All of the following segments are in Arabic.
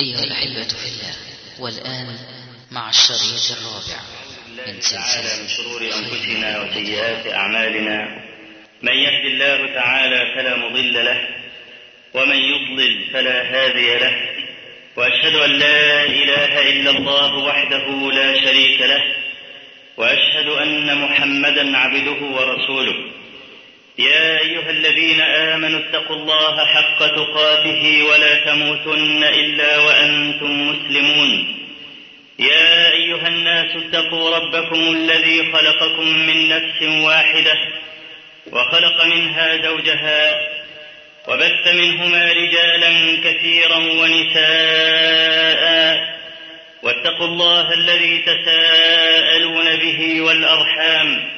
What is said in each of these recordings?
أيها الأحبة في الله والآن مع الشريط الرابع. من سلسلة من شرور أنفسنا وسيئات أعمالنا من يهد الله تعالى فلا مضل له ومن يضلل فلا هادي له وأشهد أن لا إله إلا الله وحده لا شريك له وأشهد أن محمدا عبده ورسوله. يا أيها الذين آمنوا اتقوا الله حق تقاته ولا تموتن إلا وأنتم مسلمون. يا أيها الناس اتقوا ربكم الذي خلقكم من نفس واحدة وخلق منها زوجها وبث منهما رجالا كثيرا ونساء. واتقوا الله الذي تساءلون به والأرحام.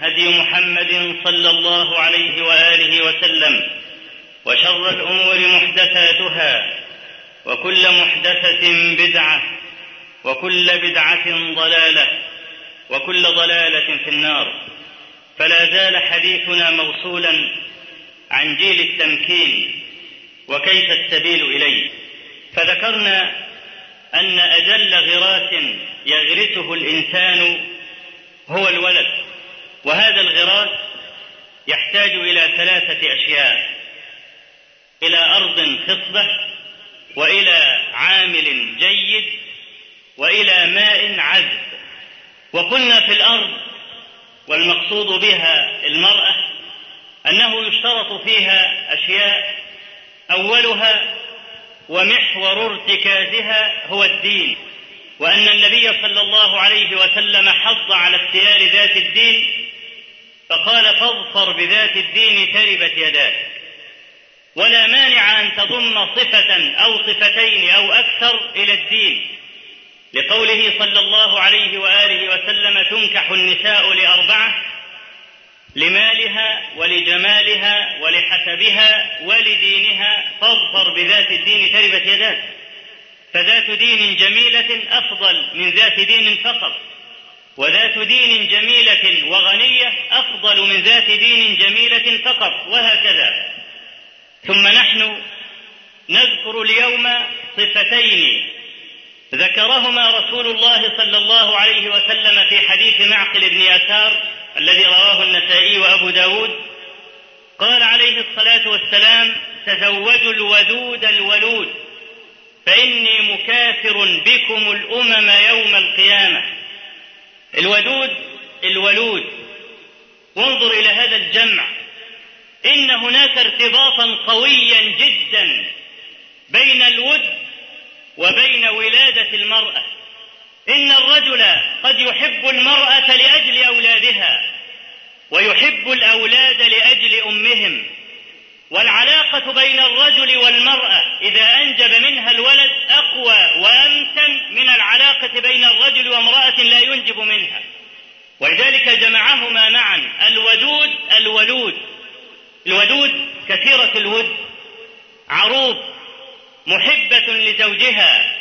هدي محمد صلى الله عليه وآله وسلم وشر الأمور محدثاتها وكل محدثة بدعة وكل بدعة ضلالة وكل ضلالة في النار. فلا زال حديثنا موصولا عن جيل التمكين وكيف السبيل إليه. فذكرنا أن أجل غراس يغرسه الإنسان هو الولد. وهذا الغراس يحتاج إلى ثلاثة أشياء إلى أرض خصبة وإلى عامل جيد وإلى ماء عذب. وقلنا في الأرض والمقصود بها المرأة أنه يشترط فيها أشياء. أولها ومحور ارتكازها هو الدين وأن النبي صلى الله عليه وسلم حض على اختيار ذات الدين فقال فاظفر بذات الدين تربت يداك. ولا مانع أن تضم صفة أو صفتين أو أكثر إلى الدين. لقوله صلى الله عليه وآله وسلم تنكح النساء لأربعة لمالها ولجمالها ولحسبها ولدينها فاظفر بذات الدين تربت يداك. فذات دين جميلة أفضل من ذات دين فقط. وذات دين جميلة وغنية أفضل من ذات دين جميلة فقط وهكذا. ثم نحن نذكر اليوم صفتين ذكرهما رسول الله صلى الله عليه وسلم في حديث معقل بن يسار الذي رواه النسائي وأبو داود. قال عليه الصلاة والسلام تزوجوا الودود الولود فإني مكافر بكم الأمم يوم القيامة. الودود الولود. وانظر إلى هذا الجمع. إن هناك ارتباطا قويا جدا بين الود وبين ولادة المرأة. إن الرجل قد يحب المرأة لأجل أولادها ويحب الأولاد لأجل أمهم. والعلاقة بين الرجل والمرأة إذا أنجب منها الولد أقوى وأمتن من العلاقة بين الرجل وامرأة لا ينجب منها. ولذلك جمعهما معا الودود الولود. الودود كثيرة الود. عروض محبة لزوجها.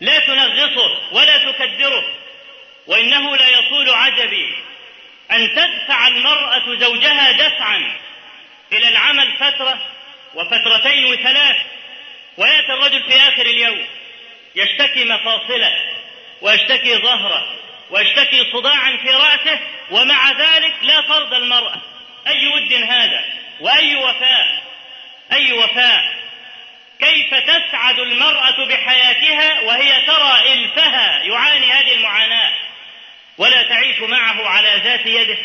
لا تنغصه ولا تكدره. وإنه لا يطول عجبي أن تدفع المرأة زوجها دفعا. إلى العمل فترة وفترتين وثلاث ويأتي الرجل في آخر اليوم يشتكي مفاصله ويشتكي ظهره ويشتكي صداعا في رأسه ومع ذلك لا ترضى المرأة. أي ود هذا؟ وأي وفاء؟ أي وفاء؟ كيف تسعد المرأة بحياتها وهي ترى إلفها؟ يعاني هذه المعاناة. ولا تعيش معه على ذات يده.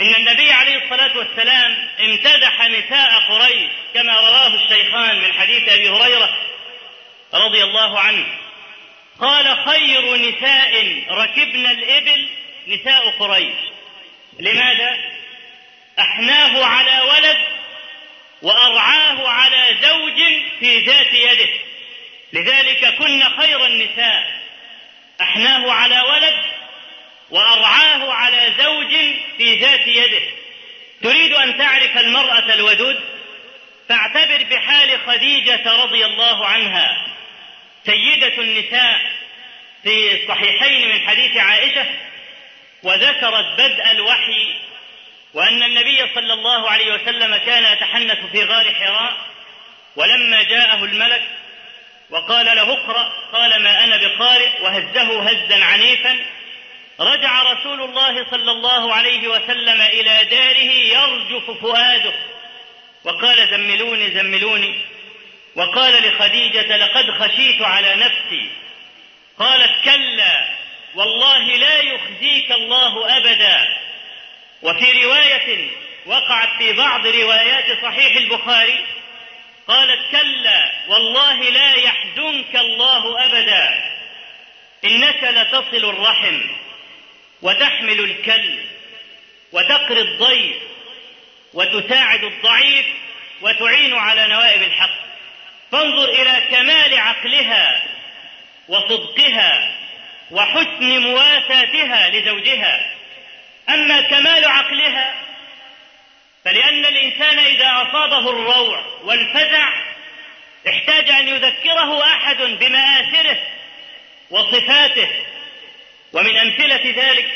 إن النبي عليه الصلاة والسلام امتدح نساء قريش كما رواه الشيخان من حديث أبي هريرة رضي الله عنه. قال خير نساء ركبن الإبل نساء قريش. لماذا؟ أحناه على ولد وأرعاه على زوج في ذات يده. لذلك كن خير النساء. أحناه على ولد وأرعاه على زوج في ذات يده. تريد أن تعرف المرأة الودود؟ فاعتبر بحال خديجة رضي الله عنها. سيدة النساء في الصحيحين من حديث عائشة وذكرت بدء الوحي وأن النبي صلى الله عليه وسلم كان يتحنث في غار حراء ولما جاءه الملك وقال له اقرأ قال ما أنا بقارئ وهزه هزا عنيفا رجع رسول الله صلى الله عليه وسلم إلى داره يرجف فؤاده. وقال زملوني زملوني. وقال لخديجة لقد خشيت على نفسي. قالت كلا والله لا يخزيك الله أبدا. وفي رواية وقعت في بعض روايات صحيح البخاري قالت كلا والله لا يحزنك الله أبدا. إنك لتصل الرحم. وتحمل الكل وتقري الضيف وتساعد الضعيف وتعين على نوائب الحق. فانظر إلى كمال عقلها وصدقها وحسن مواساتها لزوجها. أما كمال عقلها فلأن الإنسان إذا أصابه الروع والفزع احتاج أن يذكره أحد بمآثره وصفاته ومن أمثلة ذلك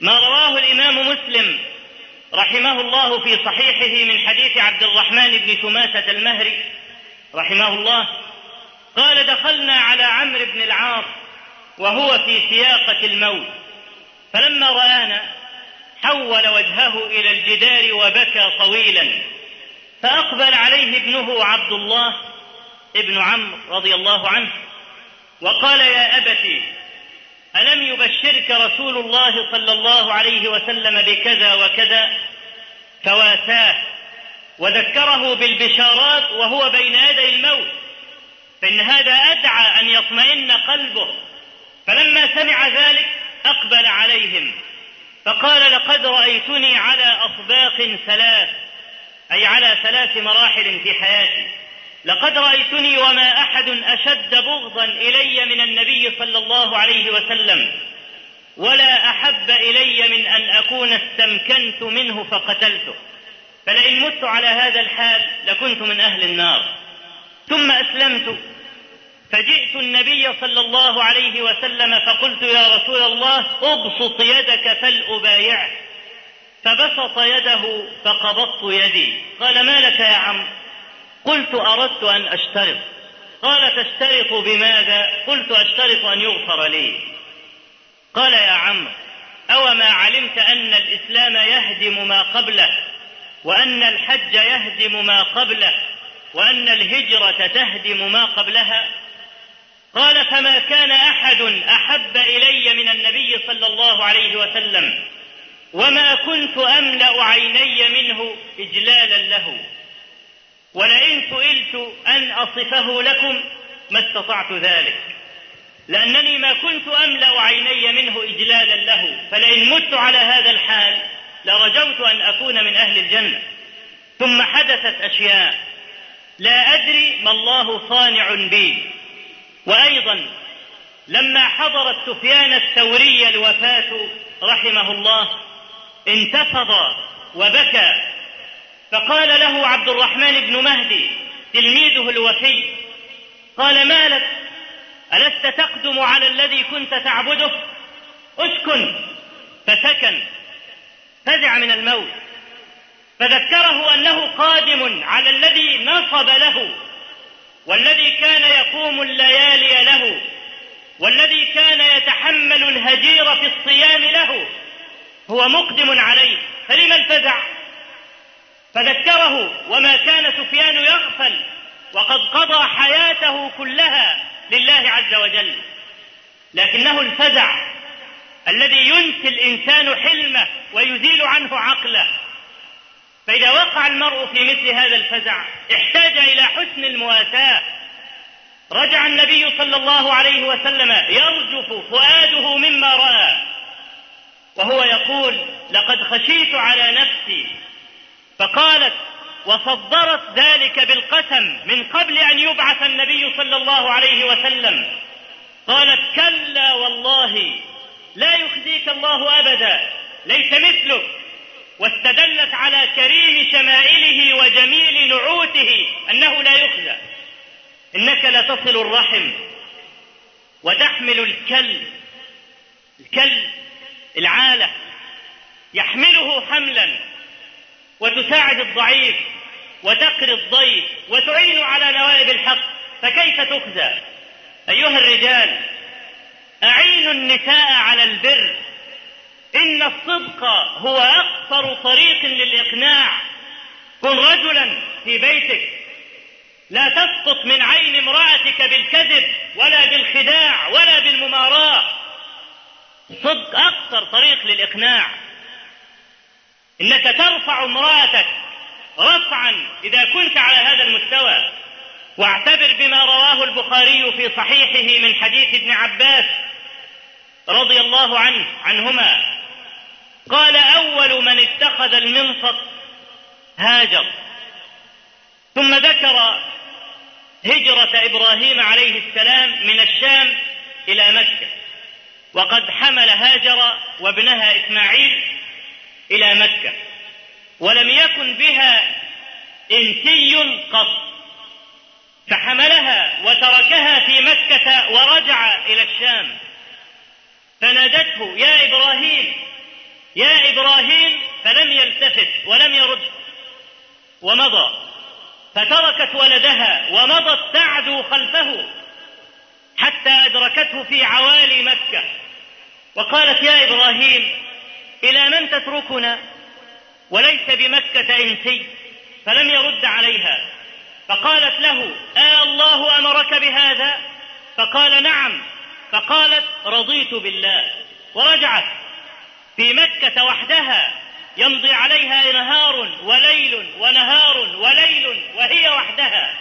ما رواه الإمام مسلم رحمه الله في صحيحه من حديث عبد الرحمن بن شماسة المهري رحمه الله قال دخلنا على عمرو بن العاص وهو في سياقة الموت فلما رآنا حول وجهه إلى الجدار وبكى طويلا فأقبل عليه ابنه عبد الله ابن عمرو رضي الله عنه وقال يا أبتي ألم يبشرك رسول الله صلى الله عليه وسلم بكذا وكذا؟ فواساه. وذكره بالبشارات وهو بين يدي الموت. فإن هذا أدعى أن يطمئن قلبه. فلما سمع ذلك أقبل عليهم. فقال لقد رأيتني على أطباق ثلاث أي على ثلاث مراحل في حياتي. لقد رأيتني وما أحد أشد بغضا إلي من النبي صلى الله عليه وسلم ولا أحب إلي من أن أكون استمكنت منه فقتلته. فلئن مت على هذا الحال لكنت من أهل النار. ثم أسلمت. فجئت النبي صلى الله عليه وسلم فقلت يا رسول الله أبسط يدك فلأبايعك. فبسط يده فقبضت يدي. قال ما لك يا عم؟ قلت أردت أن أشترط. قال تشترط بماذا؟ قلت أشترط أن يغفر لي. قال يا عم أو ما علمت أن الإسلام يهدم ما قبله وأن الحج يهدم ما قبله وأن الهجرة تهدم ما قبلها؟ قال فما كان أحد أحب إلي من النبي صلى الله عليه وسلم وما كنت أملأ عيني منه إجلالا له. ولئن سئلت أن أصفه لكم ما استطعت ذلك. لأنني ما كنت أملأ عيني منه إجلالا له فلئن مت على هذا الحال لرجوت أن أكون من أهل الجنة. ثم حدثت أشياء لا أدري ما الله صانع بي. وأيضا لما حضرت سفيان الثوري الوفاة رحمه الله انتفض وبكى فقال له عبد الرحمن بن مهدي تلميذه الوفي قال ما لك؟ ألست تقدم على الذي كنت تعبده؟ أسكن فسكن فزع من الموت. فذكره أنه قادم على الذي نصب له والذي كان يقوم الليالي له والذي كان يتحمل الهجير في الصيام له. هو مقدم عليه فلما الفزع؟ فذكره وما كان سفيان يغفل وقد قضى حياته كلها لله عز وجل. لكنه الفزع الذي ينسي الإنسان حلمه ويزيل عنه عقله. فإذا وقع المرء في مثل هذا الفزع احتاج إلى حسن المواساة. رجع النبي صلى الله عليه وسلم يرجف فؤاده مما رأى. وهو يقول لقد خشيت على نفسي فقالت وصدرت ذلك بالقسم من قبل أن يبعث النبي صلى الله عليه وسلم. قالت كلا والله لا يخزيك الله أبدا ليس مثلك. واستدلت على كريم شمائله وجميل نعوته أنه لا يخزى. إنك لتصل الرحم وتحمل الكل الكل العالة يحمله حملا. وتساعد الضعيف وتقري الضيف وتعين على نوائب الحق فكيف تخزى؟ أيها الرجال أعينوا النساء على البر إن الصدق هو أقصر طريق للإقناع. كن رجلا في بيتك لا تسقط من عين امرأتك بالكذب ولا بالخداع ولا بالمماراة. الصدق أقصر طريق للإقناع. إنك ترفع امرأتك رفعا إذا كنت على هذا المستوى. واعتبر بما رواه البخاري في صحيحه من حديث ابن عباس رضي الله عنه عنهما. قال أول من اتخذ المنصب هاجر. ثم ذكر هجرة إبراهيم عليه السلام من الشام إلى مكة. وقد حمل هاجر وابنها إسماعيل إلى مكة. ولم يكن بها إنسي قط. فحملها وتركها في مكة ورجع إلى الشام. فنادته يا إبراهيم يا إبراهيم. فلم يلتفت ولم يرد. ومضى. فتركت ولدها ومضت تعدو خلفه حتى أدركته في عوالي مكة. وقالت يا إبراهيم إلى من تتركنا؟ وليس بمكة إنسي فلم يرد عليها. فقالت له آه الله أمرك بهذا؟ فقال نعم. فقالت رضيت بالله. ورجعت. في مكة وحدها يمضي عليها نهار وليل ونهار وليل وهي وحدها.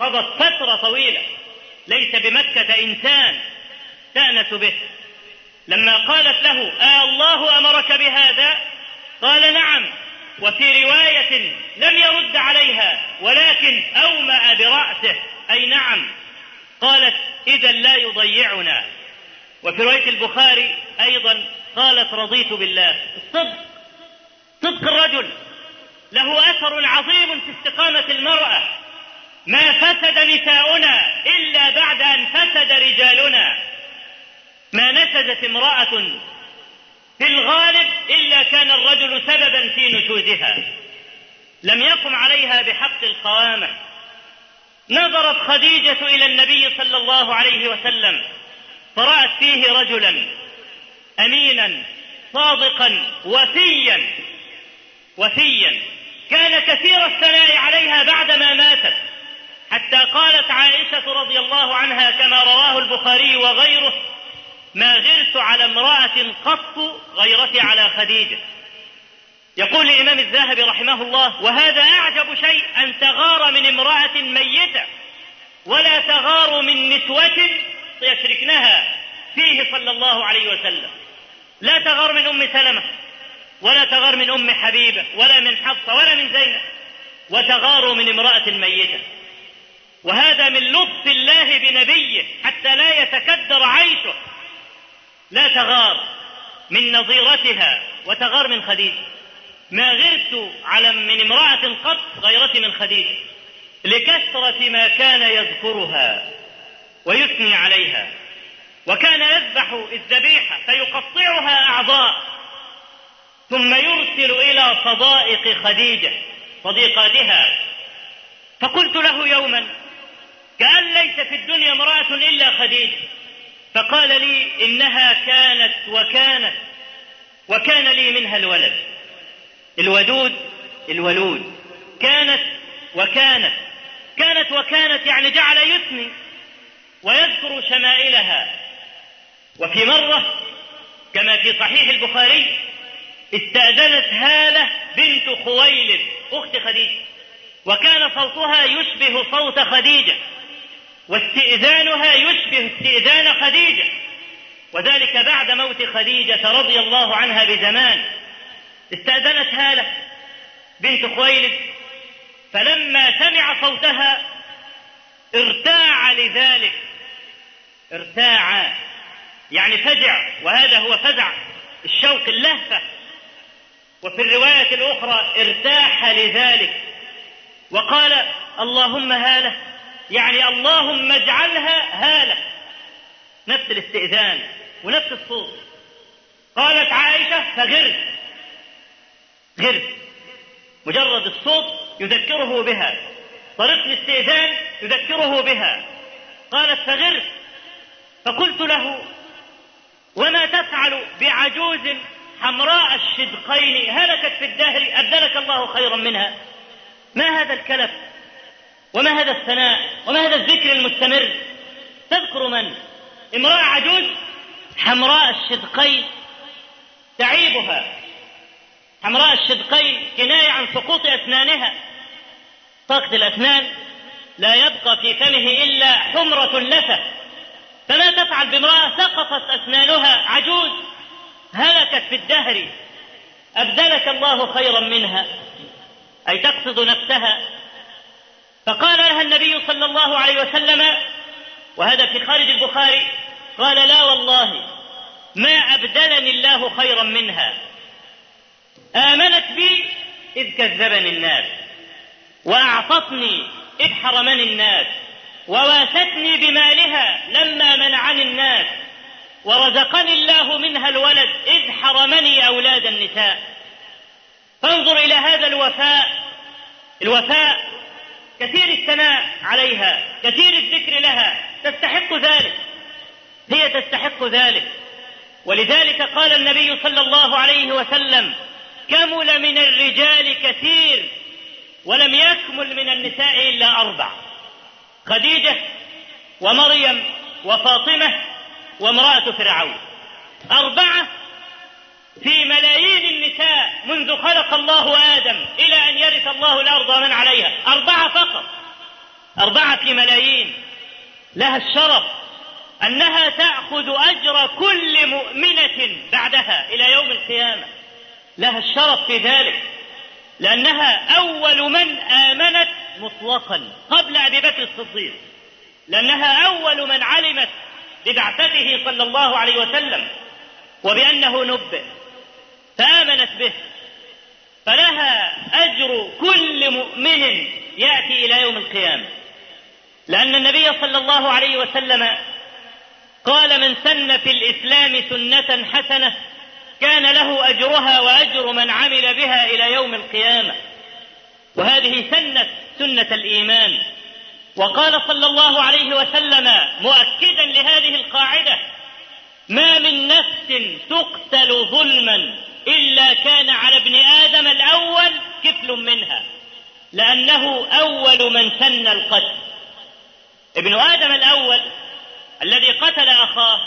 قضت فترة طويلة. ليس بمكة إنسان تأنس به. لما قالت له آه الله أمرك بهذا؟ قال نعم وفي رواية لم يرد عليها ولكن أومأ برأسه أي نعم. قالت إذا لا يضيعنا. وفي رواية البخاري أيضا قالت رضيت بالله. الصدق صدق الرجل. له أثر عظيم في استقامة المرأة. ما فسد نساؤنا إلا بعد أن فسد رجالنا. ما نشزت امرأة في الغالب إلا كان الرجل سببا في نشوزها. لم يقم عليها بحق القوامة. نظرت خديجة إلى النبي صلى الله عليه وسلم فرأت فيه رجلا أمينا صادقا وفيا. وفيا. كان كثير الثناء عليها بعدما ماتت. حتى قالت عائشة رضي الله عنها كما رواه البخاري وغيره ما غرت على امرأة قط غيرتي على خديجة. يقول الإمام الذهبي رحمه الله وهذا أعجب شيء أن تغار من امرأة ميتة ولا تغار من نسوة يشركنها فيه صلى الله عليه وسلم. لا تغار من أم سلمة ولا تغار من أم حبيبة ولا من حفصة ولا من زينب وتغار من امرأة ميتة. وهذا من لطف الله بنبيه حتى لا يتكدر عيشه. لا تغار من نظيرتها وتغار من خديجة. ما غرت على من امرأة قط غيرتي من خديجة. لكثرة ما كان يذكرها ويثني عليها. وكان يذبح الذبيحة فيقطعها أعضاء. ثم يرسل إلى صدائق خديجة صديقاتها. فقلت له يوما كأن ليس في الدنيا امرأة إلا خديجة. فقال لي إنها كانت وكانت وكان لي منها الولد. الودود الولود. كانت وكانت. كانت وكانت يعني جعل يثني ويذكر شمائلها. وفي مرة كما في صحيح البخاري استأذنت هالة بنت خويلد أخت خديجة وكان صوتها يشبه صوت خديجة. واستئذانها يشبه استئذان خديجة. وذلك بعد موت خديجة رضي الله عنها بزمان. استأذنت هالة بنت خويلد فلما سمع صوتها ارتاع لذلك. ارتاع يعني فزع وهذا هو فزع الشوق اللهفة. وفي الرواية الأخرى ارتاح لذلك. وقال اللهم هالة يعني اللهم اجعلها هالة نفس الاستئذان ونفس الصوت. قالت عائشة فغرت غرت مجرد الصوت يذكره بها. طريقة الاستئذان يذكره بها. قالت فغرت فقلت له وما تفعل بعجوز حمراء الشدقين؟ هلكت في الدهر أبدلك الله خيرا منها. ما هذا الكلف؟ وما هذا الثناء؟ وما هذا الذكر المستمر؟ تذكر من؟ امرأة عجوز حمراء الشدقين تعيبها. حمراء الشدقين كناية عن سقوط أسنانها. طاقة الأسنان لا يبقى في فمه إلا حمرة لثة. فما تفعل بامرأة سقطت أسنانها عجوز؟ هلكت في الدهر. أبدلك الله خيرا منها. أي تقصد نفسها؟ فقال لها النبي صلى الله عليه وسلم وهذا في خارج البخاري قال لا والله ما أبدلني الله خيرا منها. آمنت بي إذ كذبني الناس وأعطتني إذ حرمني الناس وواستني بمالها لما منعني الناس ورزقني الله منها الولد إذ حرمني أولاد النساء. فانظر إلى هذا الوفاء الوفاء كثير الثناء عليها كثير الذكر لها تستحق ذلك. هي تستحق ذلك. ولذلك قال النبي صلى الله عليه وسلم كمل من الرجال كثير ولم يكمل من النساء إلا أربع. خديجة ومريم وفاطمة وامرأة فرعون. أربعة في ملايين النساء منذ خلق الله آدم إلى أن يرث الله الأرض ومن عليها. أربعة فقط. أربعة في ملايين. لها الشرف أنها تأخذ أجر كل مؤمنة بعدها إلى يوم القيامة. لها الشرف في ذلك. لأنها أول من آمنت مطلقا قبل أبي بكر الصديق. لأنها أول من علمت ببعثته صلى الله عليه وسلم وبأنه نبئ. فآمنت به. فلها أجر كل مؤمن يأتي إلى يوم القيامة. لأن النبي صلى الله عليه وسلم قال من سن في الإسلام سنة حسنة كان له أجرها وأجر من عمل بها إلى يوم القيامة. وهذه سنه سنة الإيمان. وقال صلى الله عليه وسلم مؤكدا لهذه القاعدة ما من نفس تقتل ظلما إلا كان على ابن آدم الأول كفل منها لأنه أول من سن القتل. ابن آدم الأول الذي قتل أخاه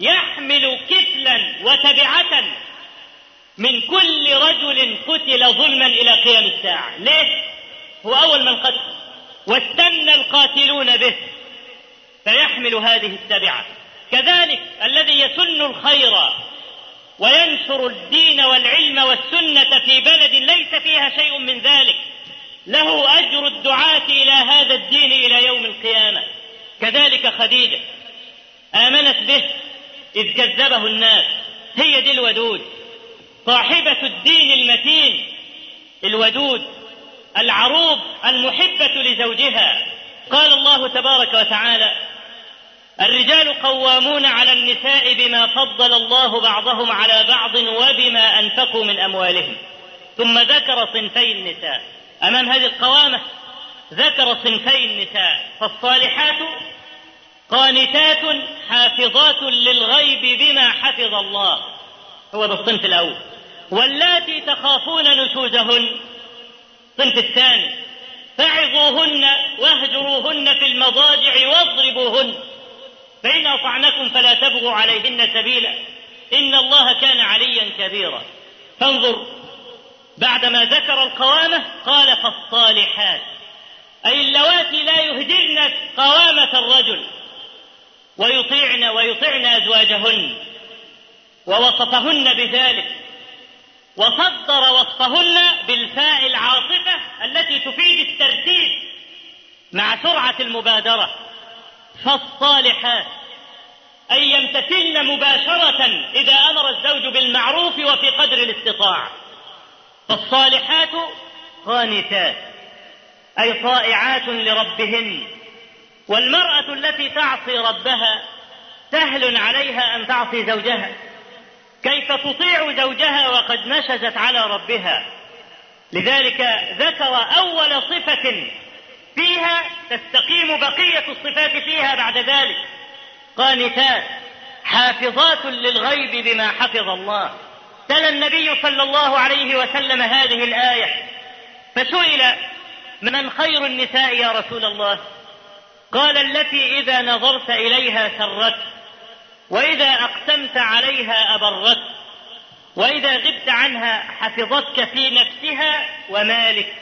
يحمل كفلا وتبعة من كل رجل قتل ظلما إلى قيام الساعة. ليه هو أول من قتل واستنى القاتلون به فيحمل هذه التبعة. كذلك الذي يسن الخير وينشر الدين والعلم والسنة في بلد ليس فيها شيء من ذلك. له أجر الدعاة إلى هذا الدين إلى يوم القيامة. كذلك خديجة آمنت به إذ كذبه الناس. هي دي الودود صاحبة الدين المتين الودود العروض المحبة لزوجها. قال الله تبارك وتعالى الرجال قوامون على النساء بما فضل الله بعضهم على بعض وبما أنفقوا من أموالهم. ثم ذكر صنفي النساء. أمام هذه القوامة ذكر صنفي النساء. فالصالحات قانتات حافظات للغيب بما حفظ الله. هو ده الصنف الأول. واللاتي تخافون نشوزهن. الصنف الثاني. فعظوهن واهجروهن في المضاجع واضربوهن. فإن أطعنكم فلا تبغوا عليهن سبيلا. إن الله كان عليا كبيرا. فانظر بعدما ذكر القوامة قال فالصالحات. أي اللواتي لا يهدرن قوامة الرجل. ويطيعن ويطيعن أزواجهن. ووصفهن بذلك. وصدر وصفهن بالفاء العاطفة التي تفيد الترتيب مع سرعة المبادرة. فالصالحات. أن يمتثلن مباشرة إذا أمر الزوج بالمعروف وفي قدر الاستطاعة فالصالحات قانتات أي طائعات لربهن. والمرأة التي تعصي ربها سهل عليها أن تعصي زوجها. كيف تطيع زوجها وقد نشزت على ربها. لذلك ذكر أول صفة تستقيم بقية الصفات فيها بعد ذلك. قانتات حافظات للغيب بما حفظ الله. تلا النبي صلى الله عليه وسلم هذه الآية فسئل من خير النساء يا رسول الله؟ قال التي إذا نظرت إليها سرت وإذا أقسمت عليها أبرت وإذا غبت عنها حفظتك في نفسها ومالك.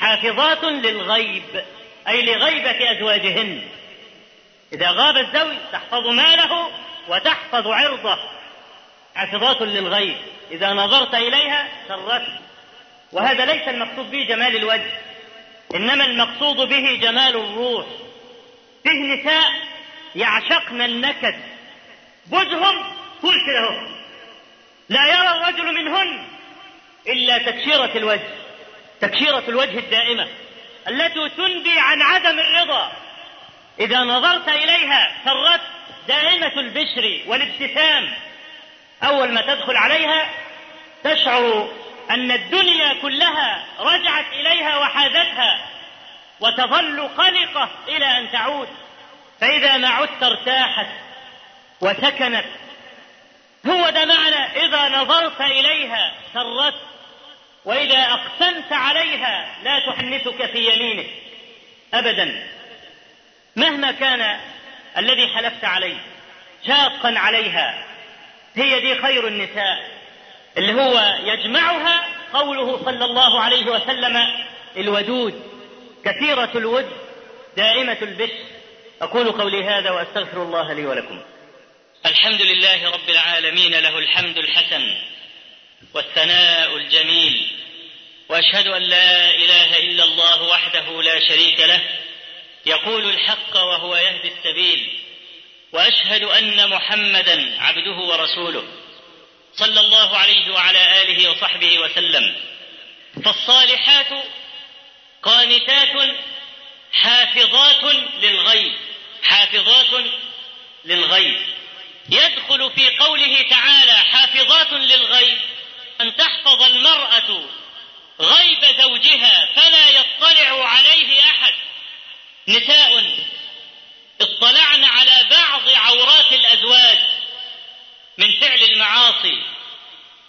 حافظات للغيب. أي لغيبة أزواجهن. إذا غاب الزوج تحفظ ماله وتحفظ عرضه. حافظات للغيب. إذا نظرت إليها سرت. وهذا ليس المقصود به جمال الوجه. إنما المقصود به جمال الروح. فيه نساء يعشقن النكد. وجههم طول كده لا يرى الرجل منهن إلا تكشيرة الوجه. تكشيرة الوجه الدائمة. التي تنبي عن عدم الرضا. إذا نظرت إليها سرت دائمة البشر والابتسام. أول ما تدخل عليها تشعر أن الدنيا كلها رجعت إليها وحازتها وتظل قلقة إلى أن تعود. فإذا ما عدت ارتاحت وسكنت. هو ده معنى إذا نظرت إليها سرت وإذا أقسمت عليها لا تحنثك في يمينك. أبدا. مهما كان الذي حلفت عليه شاقا عليها هي دي خير النساء. اللي هو يجمعها قوله صلى الله عليه وسلم الودود كثيرة الود دائمة البشر أقول قولي هذا وأستغفر الله لي ولكم. الحمد لله رب العالمين له الحمد الحسن. والثناء الجميل. وأشهد أن لا إله إلا الله وحده لا شريك له. يقول الحق وهو يهدي السبيل. وأشهد أن محمدا عبده ورسوله. صلى الله عليه وعلى آله وصحبه وسلم. فالصالحات قانتات حافظات للغيب. حافظات للغيب. يدخل في قوله تعالى حافظات للغيب. أن تحفظ المرأة غيب زوجها فلا يطلع عليه أحد. نساء اطلعن على بعض عورات الأزواج من فعل المعاصي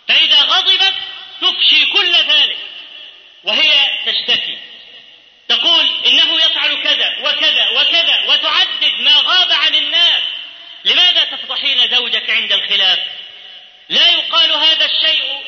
فإذا غضبت تفشي كل ذلك وهي تشتكي. تقول إنه يفعل كذا وكذا وكذا وتعدد ما غاب عن الناس. لماذا تفضحين زوجك عند الخلاف؟ لا يقال هذا الشيء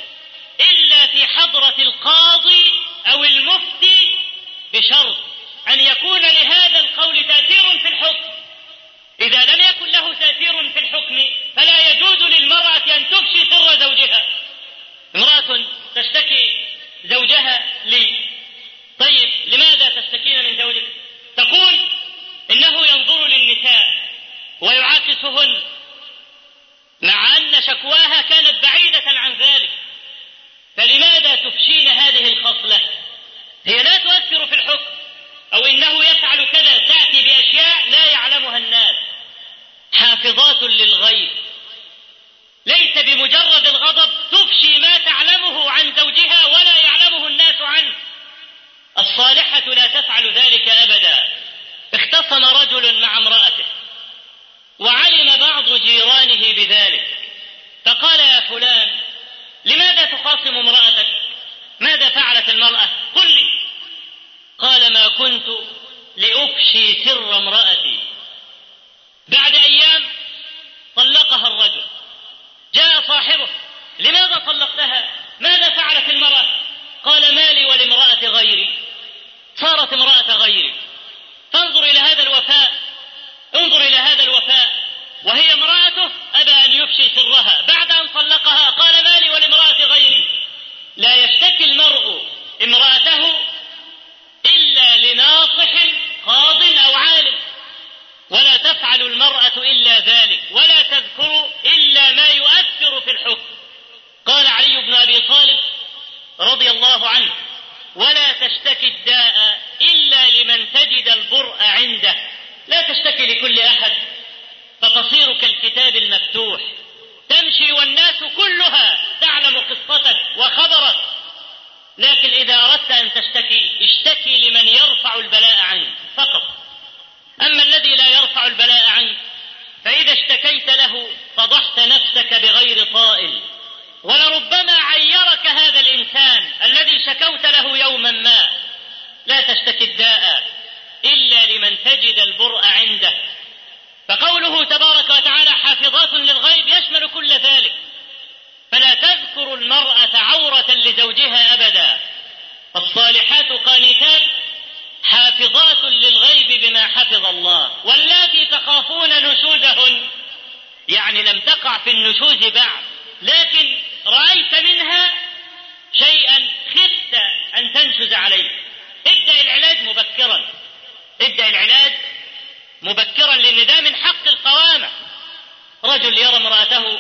رجل يرى امرأته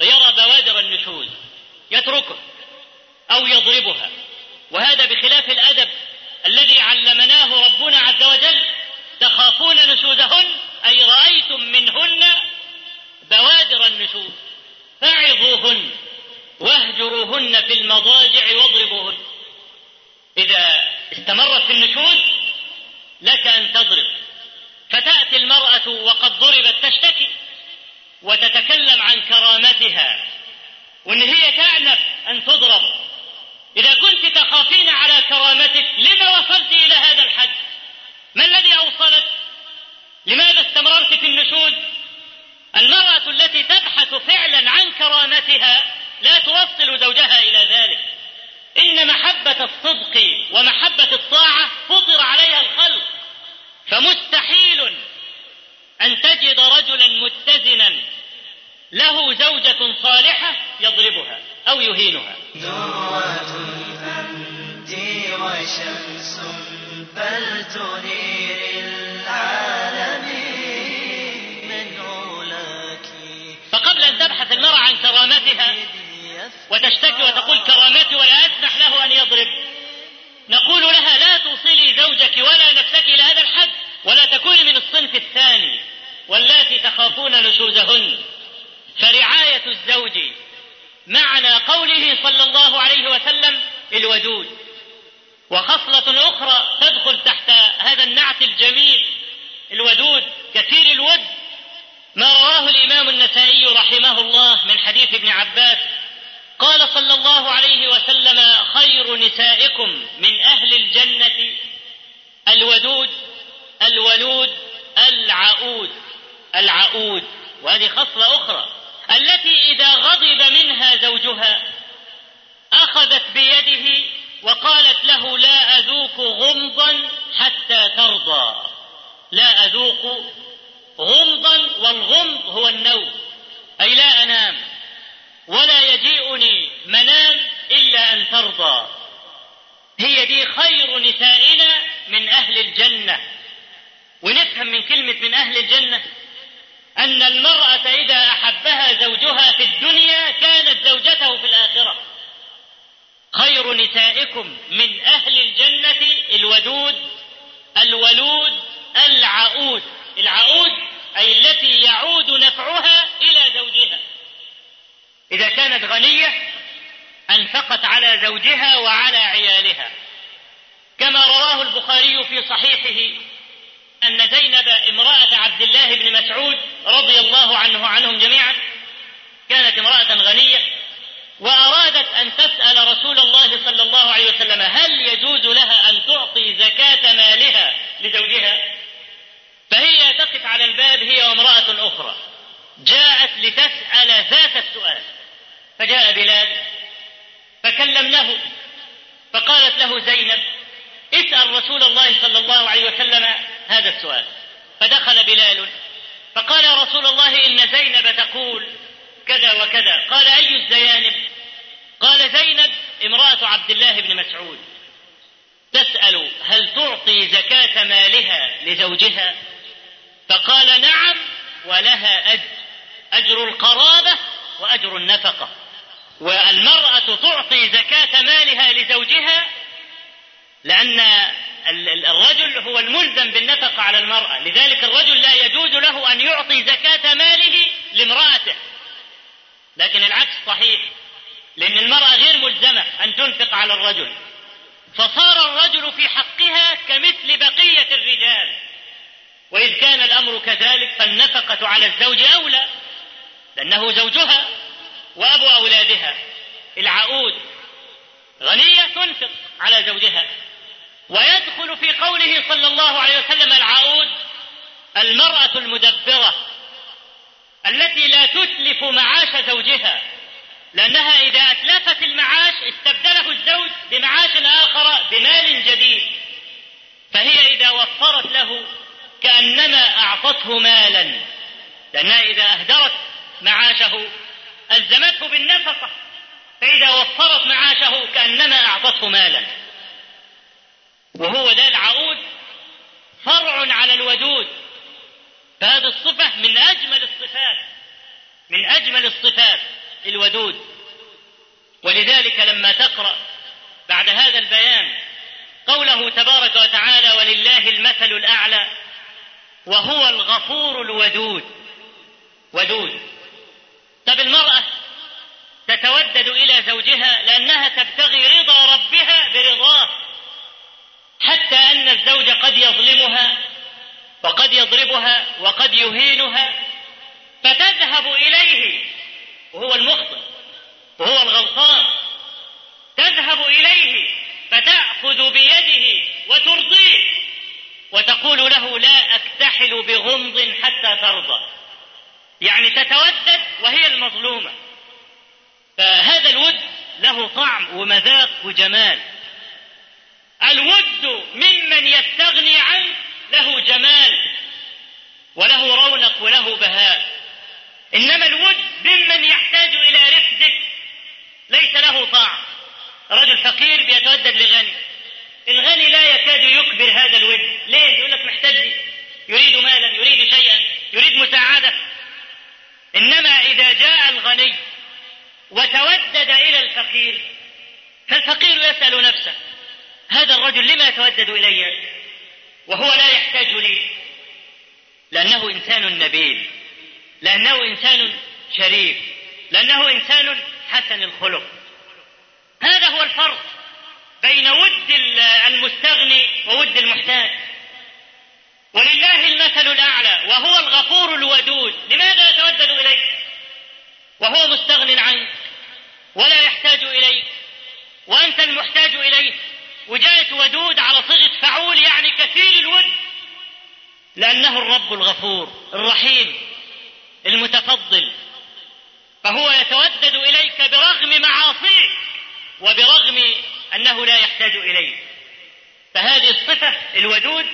يرى بوادر النشوز يتركه أو يضربها وهذا بخلاف الأدب الذي علمناه ربنا عز وجل تخافون نشوزهن أي رأيتم منهن بوادر النشوز فعظوهن واهجروهن في المضاجع واضربوهن. إذا استمرت في النشوز لك أن تضرب فتأتي المرأة وقد ضربت تشتكي. وتتكلم عن كرامتها وإن هي تعنف أن تضرب. إذا كنت تخافين على كرامتك لما وصلت إلى هذا الحد؟ ما الذي أوصلت لماذا استمررت في النشوز المرأة التي تبحث فعلا عن كرامتها لا توصل زوجها إلى ذلك. إن محبة الصدق ومحبة الطاعة فطر عليها الخلق. فمستحيل أن تجد رجلا متزنا له زوجة صالحة يضربها أو يهينها. ذروة أنت وشمس فلتنير العالمين من علاك فقبل أن تبحث المرأة عن كرامتها وتشتكي وتقول كرامتي ولا أسمح له أن يضرب نقول لها لا توصلي زوجك ولا نفسك إلى هذا الحد. ولا تكوني من الصنف الثاني واللاتي تخافون نشوزهن. فرعاية الزوج معنى قوله صلى الله عليه وسلم الودود وخصلة أخرى تدخل تحت هذا النعت الجميل الودود كثير الود. ما رواه الإمام النسائي رحمه الله من حديث ابن عباس قال صلى الله عليه وسلم خير نسائكم من أهل الجنة الودود الولود العؤود العؤود وهذه خصلة أخرى التي إذا غضب منها زوجها أخذت بيده وقالت له لا أذوق غمضا حتى ترضى. لا أذوق غمضا والغمض هو النوم. أي لا أنام ولا يجيئني منام إلا أن ترضى. هي دي خير نسائنا من أهل الجنة. ونفهم من كلمة من أهل الجنة أن المرأة إذا أحبها زوجها في الدنيا كانت زوجته في الآخرة. خير نسائكم من أهل الجنة الودود الولود العؤود. العؤود أي التي يعود نفعها إلى زوجها. إذا كانت غنية أنفقت على زوجها وعلى عيالها. كما رواه البخاري في صحيحه أن زينب امرأة عبد الله بن مسعود رضي الله عنه عنهم جميعا كانت امرأة غنية وأرادت أن تسأل رسول الله صلى الله عليه وسلم هل يجوز لها أن تعطي زكاة مالها لزوجها؟ فهي تقف على الباب هي وامرأة أخرى جاءت لتسأل ذات السؤال فجاء بلال فكلمناه فقالت له زينب اسأل رسول الله صلى الله عليه وسلم هذا السؤال. فدخل بلال فقال يا رسول الله إن زينب تقول كذا وكذا. قال أي الزيانب؟ قال زينب امرأة عبد الله بن مسعود. تسأل هل تعطي زكاة مالها لزوجها؟ فقال نعم ولها أجر أجر القرابة وأجر النفقة. والمرأة تعطي زكاة مالها لزوجها لأن الرجل هو الملزم بالنفقة على المرأة. لذلك الرجل لا يجوز له أن يعطي زكاة ماله لامرأته. لكن العكس صحيح لأن المرأة غير ملزمة أن تنفق على الرجل. فصار الرجل في حقها كمثل بقية الرجال. وإذ كان الأمر كذلك فالنفقة على الزوج أولى لأنه زوجها وأبو أولادها. العقود غنية تنفق على زوجها. قوله صلى الله عليه وسلم العقود المرأة المدبرة التي لا تتلف معاش زوجها لأنها إذا أتلفت المعاش استبدله الزوج بمعاش آخر بمال جديد. فهي إذا وفرت له كأنما أعطته مالا لأنها إذا أهدرت معاشه ألزمته بالنفقة فإذا وفرت معاشه كأنما أعطته مالا. وهو ده العقود فرع على الودود. فهذه الصفة من أجمل الصفات من أجمل الصفات الودود. ولذلك لما تقرأ بعد هذا البيان قوله تبارك وتعالى ولله المثل الأعلى وهو الغفور الودود. ودود. طب المرأة تتودد إلى زوجها لأنها تبتغي رضا ربها برضاه. حتى أن الزوج قد يظلمها وقد يضربها وقد يهينها فتذهب إليه وهو المخطئ وهو الغلطان تذهب إليه فتأخذ بيده وترضيه وتقول له لا أكتحل بغمض حتى ترضى. يعني تتودد وهي المظلومة. فهذا الود له طعم ومذاق وجمال. الود ممن يستغني عنه له جمال وله رونق وله بهاء. إنما الود ممن يحتاج إلى رفدك ليس له طعم. رجل فقير بيتودد لغني. الغني لا يكاد يكبر هذا الود. ليه؟ يقول لك محتاج يريد مالا يريد شيئا يريد مساعدة. إنما إذا جاء الغني وتودد إلى الفقير فالفقير يسأل نفسه هذا الرجل لما يتودد إلي؟ وهو لا يحتاج لي. لأنه إنسان نبيل. لأنه إنسان شريف. لأنه إنسان حسن الخلق. هذا هو الفرق بين ود المستغني وود المحتاج. ولله المثل الأعلى وهو الغفور الودود. لماذا يتودد اليك وهو مستغن عنك ولا يحتاج إليك. وأنت المحتاج إليه. وجاءت ودود على صيغة فعول يعني كثير الود. لأنه الرب الغفور الرحيم المتفضل. فهو يتودد إليك برغم معاصيك وبرغم أنه لا يحتاج إليك. فهذه الصفة الودود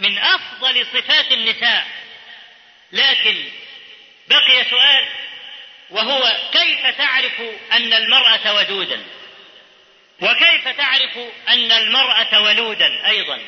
من أفضل صفات النساء. لكن بقي سؤال وهو كيف تعرف أن المرأة ودودا؟ وكيف تعرف أن المرأة ولودا أيضا؟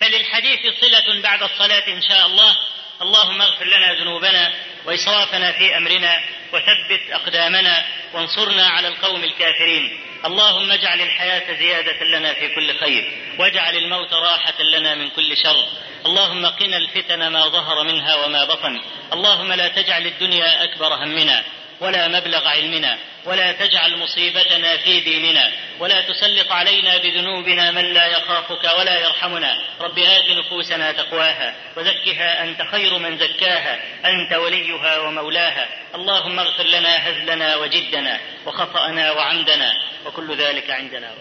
فللحديث صلة بعد الصلاة إن شاء الله. اللهم اغفر لنا ذنوبنا وإسرافنا في أمرنا وثبت أقدامنا وانصرنا على القوم الكافرين. اللهم اجعل الحياة زيادة لنا في كل خير واجعل الموت راحة لنا من كل شر. اللهم قنا الفتن ما ظهر منها وما بطن. اللهم لا تجعل الدنيا أكبر همنا. ولا مبلغ علمنا ولا تجعل مصيبتنا في ديننا ولا تسلط علينا بذنوبنا من لا يخافك ولا يرحمنا. رب آت نفوسنا تقواها وزكها أنت خير من زكاها أنت وليها ومولاها. اللهم اغفر لنا هزلنا وجدنا وخطأنا وعمدنا وكل ذلك عندنا.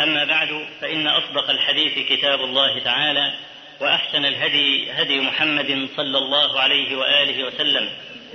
أما بعد فإن أصدق الحديث كتاب الله تعالى وأحسن الهدي هدي محمد صلى الله عليه وآله وسلم.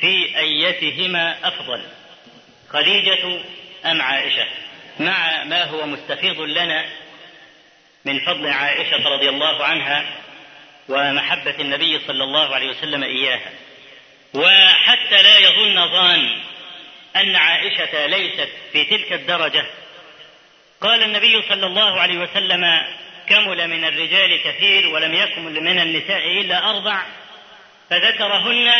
في أيتهما أفضل خديجة أم عائشة؟ مع ما هو مستفيض لنا من فضل عائشة رضي الله عنها ومحبة النبي صلى الله عليه وسلم إياها. وحتى لا يظن ظان أن عائشة ليست في تلك الدرجة. قال النبي صلى الله عليه وسلم كمل من الرجال كثير ولم يكمل من النساء إلا أربع فذكرهن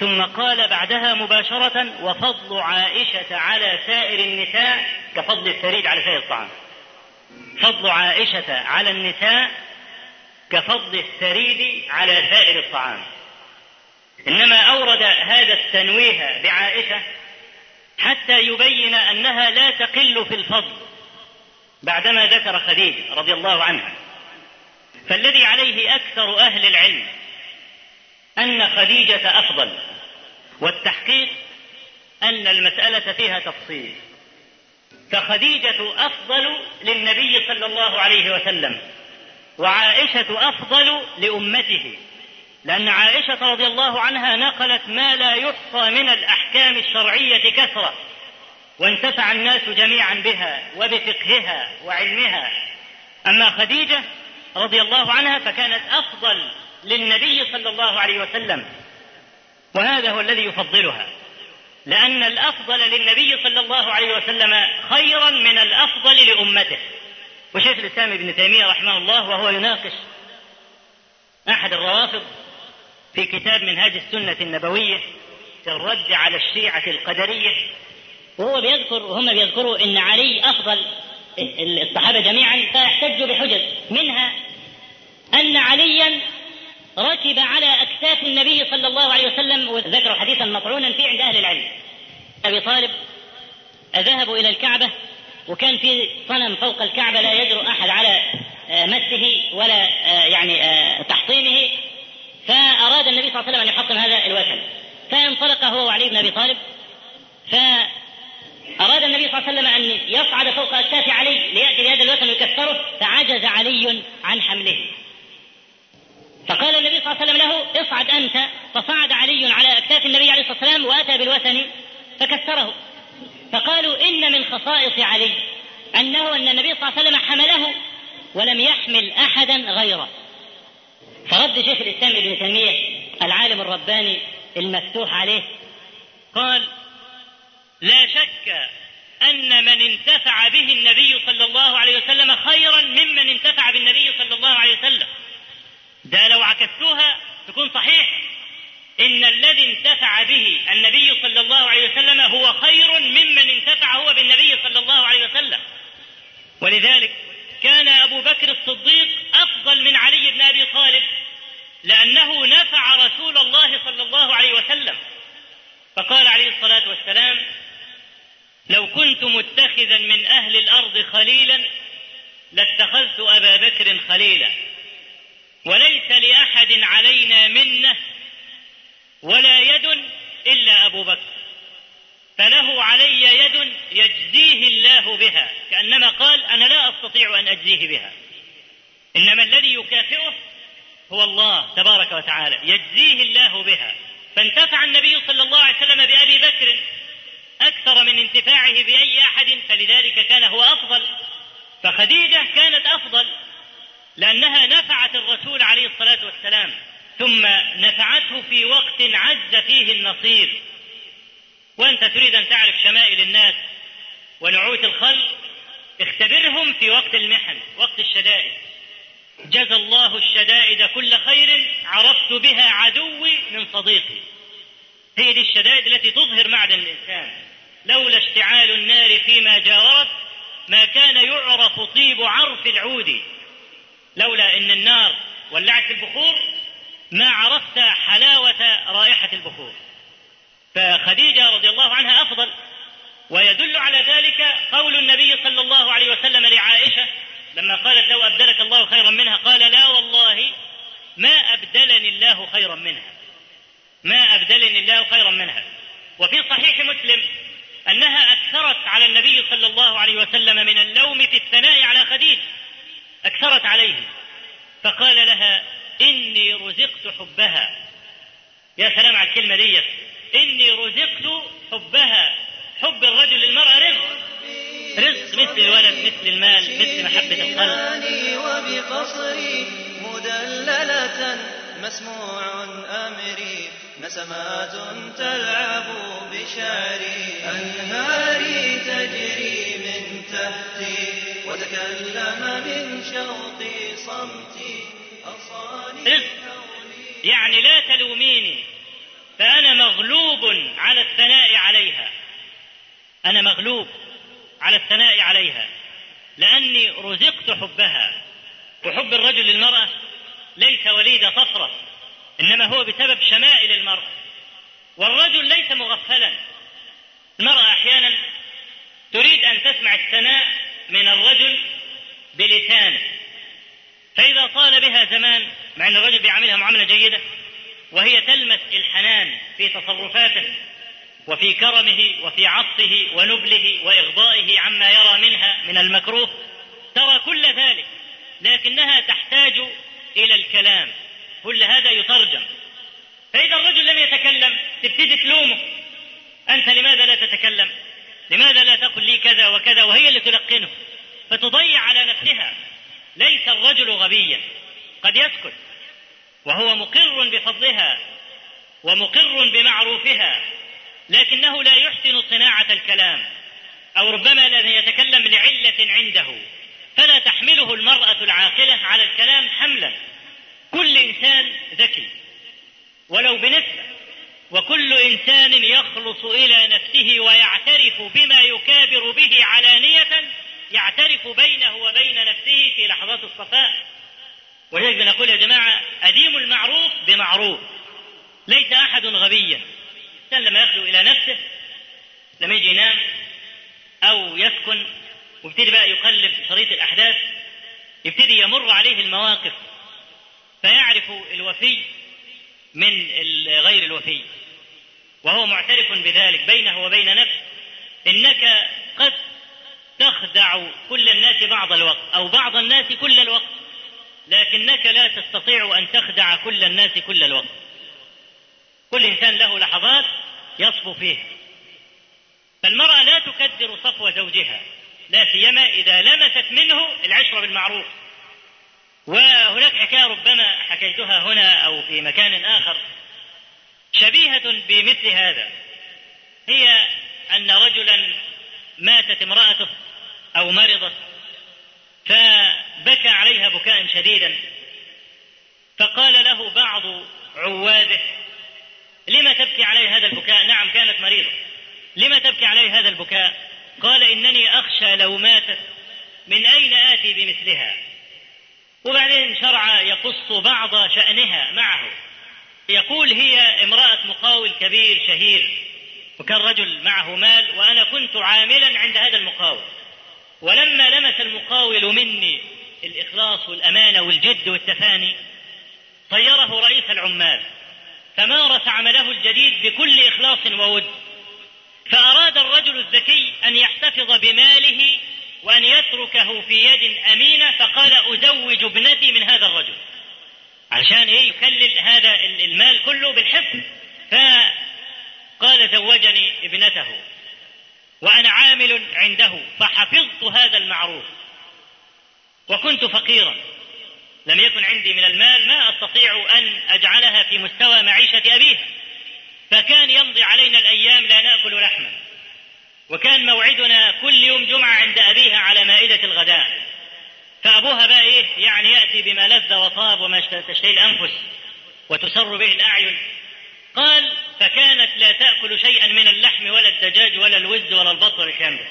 ثم قال بعدها مباشرة وفضل عائشة على سائر النساء كفضل الثريد على سائر الطعام. فضل عائشة على النساء كفضل الثريد على سائر الطعام. إنما أورد هذا التنويه بعائشة حتى يبين أنها لا تقل في الفضل بعدما ذكر خديجة رضي الله عنها. فالذي عليه أكثر أهل العلم أن خديجة أفضل. والتحقيق أن المسألة فيها تفصيل. فخديجة أفضل للنبي صلى الله عليه وسلم وعائشة أفضل لأمته لأن عائشة رضي الله عنها نقلت ما لا يحصى من الأحكام الشرعية كثرة وانتفع الناس جميعا بها وبفقهها وعلمها. أما خديجة رضي الله عنها فكانت أفضل للنبي صلى الله عليه وسلم وهذا هو الذي يفضلها. لأن الأفضل للنبي صلى الله عليه وسلم خيرا من الأفضل لأمته. وشيخ الإسلام ابن تيمية رحمه الله وهو يناقش أحد الروافض في كتاب منهاج السنة النبوية في الرد على الشيعة القدرية. وهو بيذكر وهم بيذكروا أن علي أفضل الصحابة جميعا فيحتج بحجج منها أن عليا ركب على أكتاف النبي صلى الله عليه وسلم وذكر حديثا مطعونا فيه عند أهل العلم. أبي طالب ذهبوا إلى الكعبة وكان في صنم فوق الكعبة لا يجرؤ أحد على مسه ولا يعني تحطيمه. فأراد النبي صلى الله عليه وسلم أن يحطم هذا الوثن. فانطلق هو وعلي بن أبي طالب. فأراد النبي صلى الله عليه وسلم أن يصعد فوق أكتاف علي ليأتي بهذا الوثن ويكسره فعجز علي عن حمله. فقال النبي صلى الله عليه وسلم له اصعد أنت. فصعد علي على أكتاف النبي عليه الصلاة والسلام وأتى بالوثن فكسره. فقالوا إن من خصائص علي أنه أن النبي صلى الله عليه وسلم حمله ولم يحمل أحدا غيره. فرد شيخ الإسلام ابن تيمية العالم الرباني المفتوح عليه قال لا شك أن من انتفع به النبي صلى الله عليه وسلم خيرا ممن انتفع بالنبي صلى الله عليه وسلم ده لو عكستوها تكون صحيح. إن الذي انتفع به النبي صلى الله عليه وسلم هو خير ممن انتفع هو بالنبي صلى الله عليه وسلم. ولذلك كان أبو بكر الصديق أفضل من علي بن أبي طالب لأنه نفع رسول الله صلى الله عليه وسلم. فقال عليه الصلاة والسلام لو كنت متخذا من أهل الأرض خليلا لاتخذت أبا بكر خليلا. وليس لأحد علينا منة ولا يد إلا أبو بكر فله علي يد يجزيه الله بها كأنما قال أنا لا أستطيع أن أجزيه بها. إنما الذي يكافئه هو الله تبارك وتعالى يجزيه الله بها. فانتفع النبي صلى الله عليه وسلم بأبي بكر أكثر من انتفاعه بأي أحد فلذلك كان هو أفضل. فخديجة كانت أفضل. لأنها نفعت الرسول عليه الصلاة والسلام ثم نفعته في وقت عز فيه النصير. وأنت تريد أن تعرف شمائل الناس ونعوت الخلق اختبرهم في وقت المحن وقت الشدائد. جزى الله الشدائد كل خير عرفت بها عدوي من صديقي. هي دي الشدائد التي تظهر معدن الإنسان. لولا اشتعال النار فيما جاورت ما كان يعرف طيب عرف العود. لولا إن النار ولعت البخور ما عرفت حلاوة رائحة البخور. فخديجة رضي الله عنها أفضل ويدل على ذلك قول النبي صلى الله عليه وسلم لعائشة لما قالت لو أبدلك الله خيرا منها قال لا والله ما أبدلني الله خيرا منها. ما أبدلني الله خيرا منها. وفي صحيح مسلم أنها أكثرت على النبي صلى الله عليه وسلم من اللوم في الثناء على خديجة. أكثرت عليه فقال لها إني رزقت حبها. يا سلام على الكلمة دي. إني رزقت حبها. حب الرجل للمرأة رزق. رزق مثل الولد مثل المال مثل محبة القلب. وبقصري مدللة مسموع أمري. نسمات تلعب بشعري. أنهاري تجري من تحتي. وتكلم من شوقي صمتي أصاني. يعني لا تلوميني فأنا مغلوب على الثناء عليها. أنا مغلوب على الثناء عليها لأني رزقت حبها. وحب الرجل للمرأة ليس وليد صفرة إنما هو بسبب شمائل المرأة والرجل ليس مغفلا. المرأة أحيانا تريد أن تسمع الثناء من الرجل بلسانه. فإذا طال بها زمان مع أن الرجل بيعاملها معاملة جيدة وهي تلمس الحنان في تصرفاته وفي كرمه وفي عطفه ونبله وإغضائه عما يرى منها من المكروه ترى كل ذلك لكنها تحتاج إلى الكلام كل هذا يترجم. فإذا الرجل لم يتكلم تبتدي تلومه. أنت لماذا لا تتكلم؟ لماذا لا تقل لي كذا وكذا؟ وهي اللي تلقنه. فتضيع على نفسها. ليس الرجل غبيا. قد يسكت. وهو مقر بفضلها ومقر بمعروفها لكنه لا يحسن صناعة الكلام أو ربما لم يتكلم لعلة عنده. فلا تحمله المرأة العاقلة على الكلام حملا. كل إنسان ذكي ولو بنسبة. وكل إنسان يخلص إلى نفسه ويعترف بما يكابر به علانية يعترف بينه وبين نفسه في لحظات الصفاء. ولذلك بنقول يا جماعة أديم المعروف بمعروف. ليس أحد غبيا. الإنسان لما يخلو إلى نفسه لما يجي ينام أو يسكن ويبتدي بقى يقلب شريط الأحداث يبتدي يمر عليه المواقف فيعرف الوفي من غير الوفي. وهو معترف بذلك بينه وبين نفسه. إنك قد تخدع كل الناس بعض الوقت أو بعض الناس كل الوقت. لكنك لا تستطيع أن تخدع كل الناس كل الوقت. كل إنسان له لحظات يصفو فيها فالمرأة لا تكدر صفو زوجها لا سيما إذا لمست منه العشرة بالمعروف. وهناك حكاية ربما حكيتها هنا أو في مكان آخر. شبيهة بمثل هذا هي أن رجلا ماتت امرأته. أو مرضت فبكى عليها بكاء شديدا. فقال له بعض عواده لما تبكي علي هذا البكاء؟ نعم كانت مريضة. لما تبكي علي هذا البكاء؟ قال إنني أخشى لو ماتت من أين آتي بمثلها؟ وبعدين شرع يقص بعض شأنها معه. يقول هي امرأة مقاول كبير شهير وكان رجل معه مال وأنا كنت عاملا عند هذا المقاول. ولما لمس المقاول مني الإخلاص والأمانة والجد والتفاني طيره رئيس العمال فمارس عمله الجديد بكل إخلاص وود فأراد الرجل الذكي أن يحتفظ بماله وأن يتركه في يد أمينة فقال أزوج ابنتي من هذا الرجل. علشان إيه؟ يكلل هذا المال كله بالحفظ. فقال زوجني ابنته. وأنا عامل عنده فحفظت هذا المعروف. وكنت فقيرا. لم يكن عندي من المال ما أستطيع أن أجعلها في مستوى معيشة أبيها فكان يمضي علينا الأيام لا نأكل لحما. وكان موعدنا كل يوم جمعة عند أبيها على مائدة الغداء. فأبوها بقى إيه؟ يعني يأتي بما لذ وطاب وما تشتهي الأنفس وتسر به الأعين. قال فكانت لا تأكل شيئا من اللحم ولا الدجاج ولا الوز ولا البط ولا الكلام ده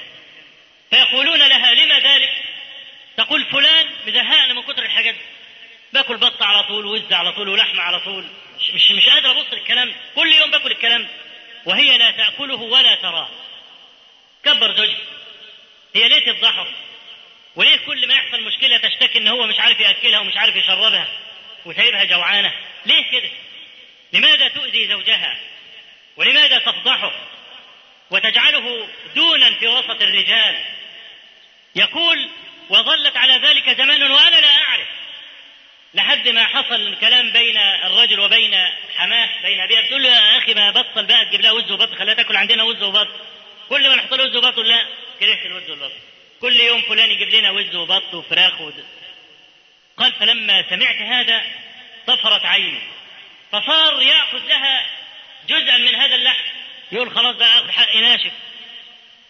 فيقولون لها لما ذلك؟ تقول فلان مزهقنا من كتر الحاجات دي. باكل بط على طول وز على طول ولحمة على طول. مش مش, قادر أبص الكلام كل يوم باكل الكلام وهي لا تأكله ولا تراه. كبر زوجها. هي ليه تفضحه؟ وليه كل ما يحصل مشكلة تشتكي إن هو مش عارف يأكلها ومش عارف يشربها وسايبها جوعانة؟ ليه كده؟ لماذا تؤذي زوجها؟ ولماذا تفضحه؟ وتجعله دونا في وسط الرجال؟ يقول وظلت على ذلك زمان وأنا لا أعرف. لحد ما حصل الكلام بين الرجل وبين حماة بين أبيها. بتقول له يا أخي ما بطل بقى تجيب لها وز وبط خليها تاكل عندنا وز وبط. كل ما نحط وز وبط لا كرهت الوز والبط. كل يوم فلان يجيب لنا وز وبط وفراخ. قال فلما سمعت هذا طفرت عيني. فصار يأخذ لها جزءا من هذا اللحم. يقول خلاص بقى آخذ حقي ناشف.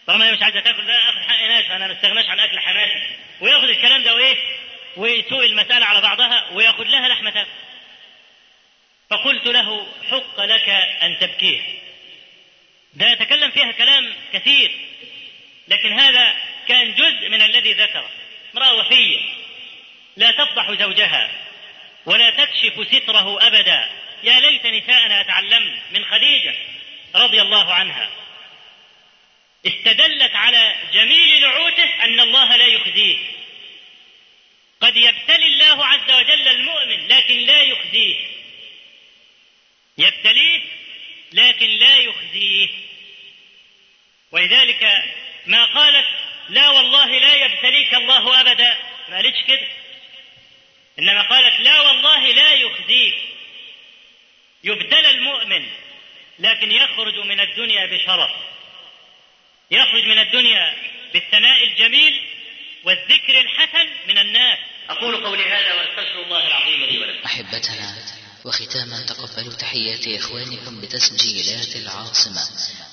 طالما هي مش عايزة تأكل بقى آخذ حقي ناشف أنا ما استغناش عن أكل حماتي. ويأخذ الكلام ده وإيه؟ ويسوق المسألة على بعضها ويأخذ لها لحمة تاكل فقلت له حق لك أن تبكيه. ده يتكلم فيها كلام كثير. لكن هذا كان جزء من الذي ذكره. امرأة وفيه لا تفضح زوجها ولا تكشف ستره ابدا. يا ليت نساءنا يتعلمن من خديجة رضي الله عنها. استدلت على جميل نعوته أن الله لا يخزيه. قد يبتلي الله عز وجل المؤمن لكن لا يخزيه. يبتليه لكن لا يخزيه. ولذلك ما قالت لا والله لا يبتليك الله أبدا. ما قالتش كده؟ إنما قالت لا والله لا يخزيك. يبتلى المؤمن لكن يخرج من الدنيا بشرف. يخرج من الدنيا بالثناء الجميل والذكر الحسن من الناس. أقول قولي هذا وأستغفر الله العظيم لي ولكم. أحبتنا وختاما تقبلوا تحيات إخوانكم بتسجيلات العاصمة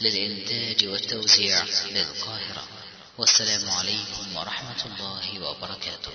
للإنتاج والتوزيع بالقاهرة والسلام عليكم ورحمة الله وبركاته.